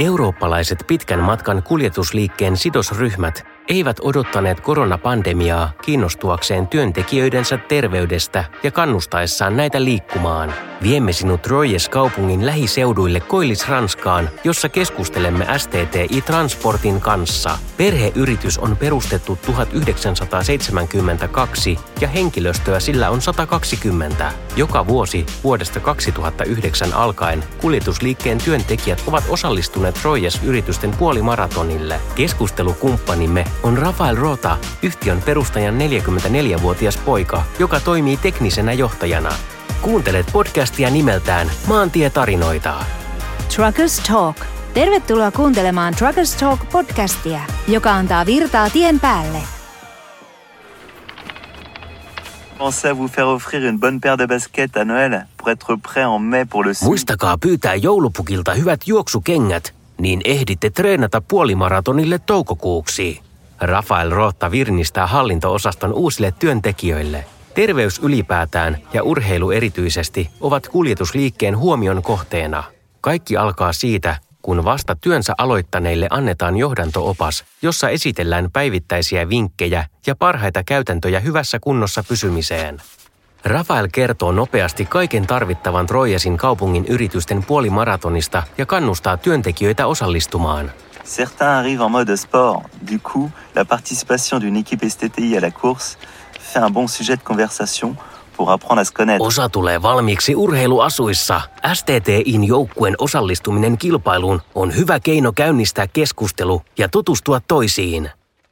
Eurooppalaiset pitkän matkan kuljetusliikkeen sidosryhmät eivät odottaneet koronapandemiaa kiinnostuakseen työntekijöidensä terveydestä ja kannustaessaan näitä liikkumaan. Viemme sinut Troyes kaupungin lähiseuduille Koillis-Ranskaan, jossa keskustelemme STTI Transportin kanssa. Perheyritys on perustettu 1972 ja henkilöstöä sillä on 120. Joka vuosi vuodesta 2009 alkaen kuljetusliikkeen työntekijät ovat osallistuneet Troyes-yritysten puolimaratonille. Keskustelukumppanimme on Rafael Rota, yhtiön perustajan 44-vuotias poika, joka toimii teknisenä johtajana. Kuuntelet podcastia nimeltään Maantietarinoita. Truckers Talk. Tervetuloa kuuntelemaan Truckers Talk podcastia, joka antaa virtaa tien päälle. Pensez à vous faire offrir une bonne paire de baskets à Noël pour être prêt en mai pour le. Muistakaa pyytää joulupukilta hyvät juoksukengät, niin ehditte treenata puolimaratonille toukokuuksi. Rafael Rotta virnistää hallinto-osaston uusille työntekijöille. Terveys ylipäätään ja urheilu erityisesti ovat kuljetusliikkeen huomion kohteena. Kaikki alkaa siitä, kun vasta työnsä aloittaneille annetaan johdantoopas, jossa esitellään päivittäisiä vinkkejä ja parhaita käytäntöjä hyvässä kunnossa pysymiseen. Rafael kertoo nopeasti kaiken tarvittavan Trojesin kaupungin yritysten puolimaratonista ja kannustaa työntekijöitä osallistumaan. Certains arrivent en mode sport. Du coup, la participation d'une équipe STTI à la course fait un bon sujet de conversation pour apprendre à se connaître. Osa tulee valmiiksi urheiluasuissa. STTIn joukkueen osallistuminen kilpailuun on hyvä keino käynnistää keskustelu ja tutustua toisiin.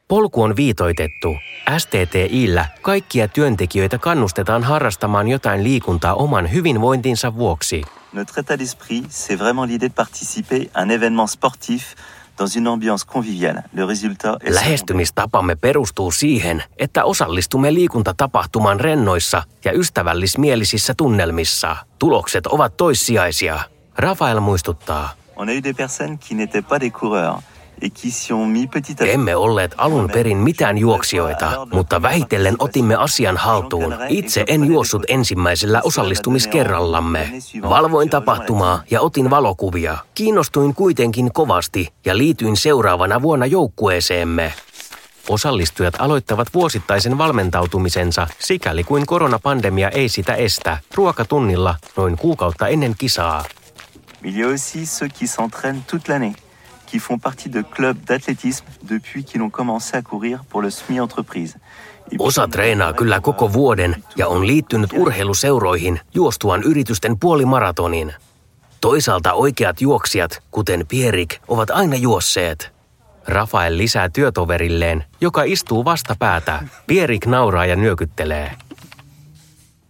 Polku on viitoitettu. STTIllä kaikkia työntekijöitä kannustetaan harrastamaan jotain liikuntaa oman hyvinvointinsa vuoksi. Notre état d'esprit, c'est vraiment l'idée de participer à un événement sportif dans une ambiance conviviale. Le résultat est Lähestymistapamme perustuu siihen, että osallistumme liikuntatapahtumaan rennoissa ja ystävällismielisissä tunnelmissa. Tulokset ovat toissijaisia. Rafael muistuttaa. On a eu des personnes qui n'étaient pas des coureurs Emme olleet alun perin mitään juoksijoita, mutta vähitellen otimme asian haltuun. Itse en juossut ensimmäisellä osallistumiskerrallamme. Valvoin tapahtumaa ja otin valokuvia. Kiinnostuin kuitenkin kovasti ja liityin seuraavana vuonna joukkueeseemme. Osallistujat aloittavat vuosittaisen valmentautumisensa, sikäli kuin koronapandemia ei sitä estä, ruokatunnilla noin kuukautta ennen kisaa. Il y a aussi ceux qui s'entraînent toute l'année, qui font partie de clubs d'athlétisme depuis qu'ils ont commencé à courir pour le SMI-entreprise. Et puis, Osa treenaa kyllä koko vuoden ja on liittynyt urheiluseuroihin juostuaan yritysten puolimaratonin. Toisaalta oikeat juoksijat, kuten Pierik, ovat aina juosseet. Rafael lisää työtoverilleen, joka istuu vastapäätä. Pierik nauraa ja nyökyttelee.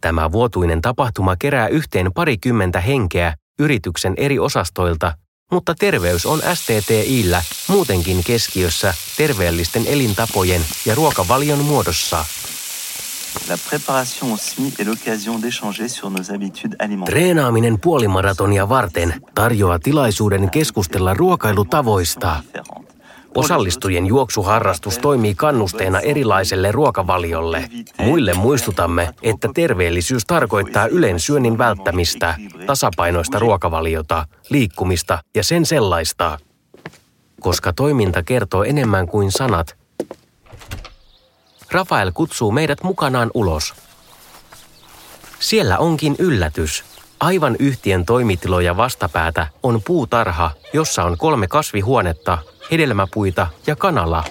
Tämä vuotuinen tapahtuma kerää yhteen parikymmentä henkeä yrityksen eri osastoilta, mutta terveys on STTIllä muutenkin keskiössä terveellisten elintapojen ja ruokavalion muodossa. La préparation SMI est l'occasion d'échanger sur nos habitudes alimentaires. Treenaaminen puolimaratonia varten tarjoaa tilaisuuden keskustella ruokailutavoista. Osallistujien juoksuharrastus toimii kannusteena erilaiselle ruokavaliolle. Muille muistutamme, että terveellisyys tarkoittaa ylen syönnin välttämistä, tasapainoista ruokavaliota, liikkumista ja sen sellaista. Koska toiminta kertoo enemmän kuin sanat, Rafael kutsuu meidät mukanaan ulos. Siellä onkin yllätys. Aivan yhtiön toimitiloja vastapäätä on puutarha, jossa on kolme kasvihuonetta, hedelmäpuita ja kanala.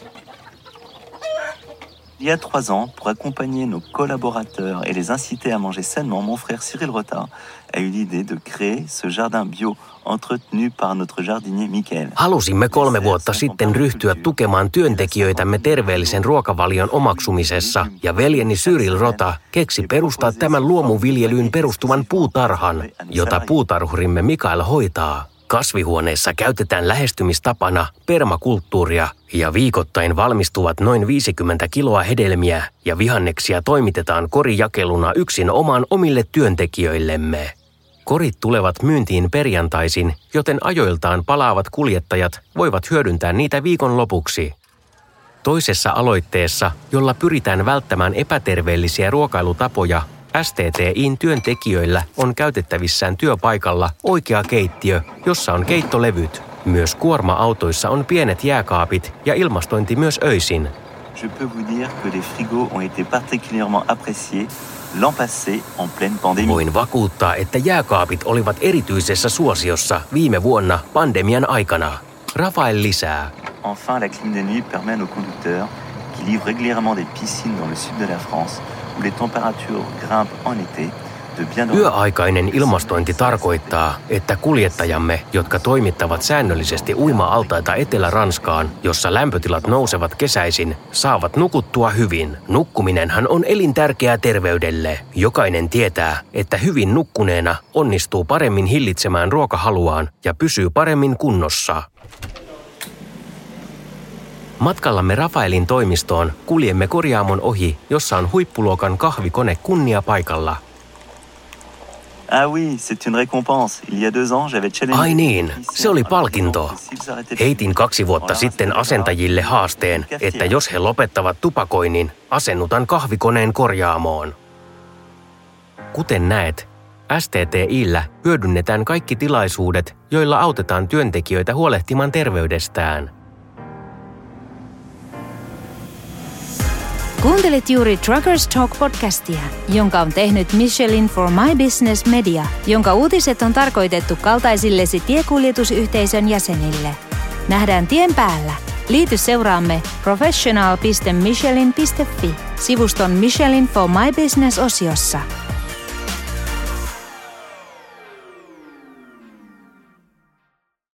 Il y a trois ans, pour accompagner nos collaborateurs et les inciter à manger sainement, mon frère Cyril Rotard a eu l'idée de créer ce jardin bio entretenu par notre jardinier Michael. Halusimme kolme vuotta sitten ryhtyä tukemaan työntekijöitämme terveellisen ruokavalion omaksumisessa, ja veljeni Cyril Rota keksi perustaa tämän luomuviljelyyn perustuvan puutarhan, jota puutarhurimme Mikael hoitaa. Kasvihuoneessa käytetään lähestymistapana permakulttuuria ja viikoittain valmistuvat noin 50 kiloa hedelmiä ja vihanneksia toimitetaan korijakeluna yksin omaan omille työntekijöillemme. Korit tulevat myyntiin perjantaisin, joten ajoiltaan palaavat kuljettajat voivat hyödyntää niitä viikon lopuksi. Toisessa aloitteessa, jolla pyritään välttämään epäterveellisiä ruokailutapoja, STTIn työntekijöillä on käytettävissään työpaikalla oikea keittiö, jossa on keittolevyt. Myös kuorma-autoissa on pienet jääkaapit ja ilmastointi myös öisin. Je peux vous dire que les frigos ont été particulièrement appréciés l'an passé en pleine pandémie. Voin vakuuttaa, että jääkaapit olivat erityisessä suosiossa viime vuonna pandemian aikana. Rafael lisää. Enfin, la clim de nuit permet à nos conducteurs, qui livrent régulièrement des piscines dans le sud de la France, Yöaikainen ilmastointi tarkoittaa, että kuljettajamme, jotka toimittavat säännöllisesti uima-altaita Etelä-Ranskaan, jossa lämpötilat nousevat kesäisin, saavat nukuttua hyvin. Nukkuminenhan on elintärkeää terveydelle. Jokainen tietää, että hyvin nukkuneena onnistuu paremmin hillitsemään ruokahaluaan ja pysyy paremmin kunnossa. Matkallamme Rafaelin toimistoon kuljemme korjaamon ohi, jossa on huippuluokan kahvikone kunnia paikalla – Ah oui, c'est une récompense. Il y a deux ans, j'avais challengé... Ai niin, se oli palkinto. Heitin kaksi vuotta sitten asentajille haasteen, että jos he lopettavat tupakoinnin, asennutan kahvikoneen korjaamoon. Kuten näet, STTIllä hyödynnetään kaikki tilaisuudet, joilla autetaan työntekijöitä huolehtimaan terveydestään. Kuuntelit juuri Truckers Talk podcastia, jonka on tehnyt Michelin for My Business Media, jonka uutiset on tarkoitettu kaltaisillesi tiekuljetusyhteisön jäsenille. Nähdään tien päällä. Liity seuraamme professional.michelin.fi sivuston Michelin for My Business osiossa.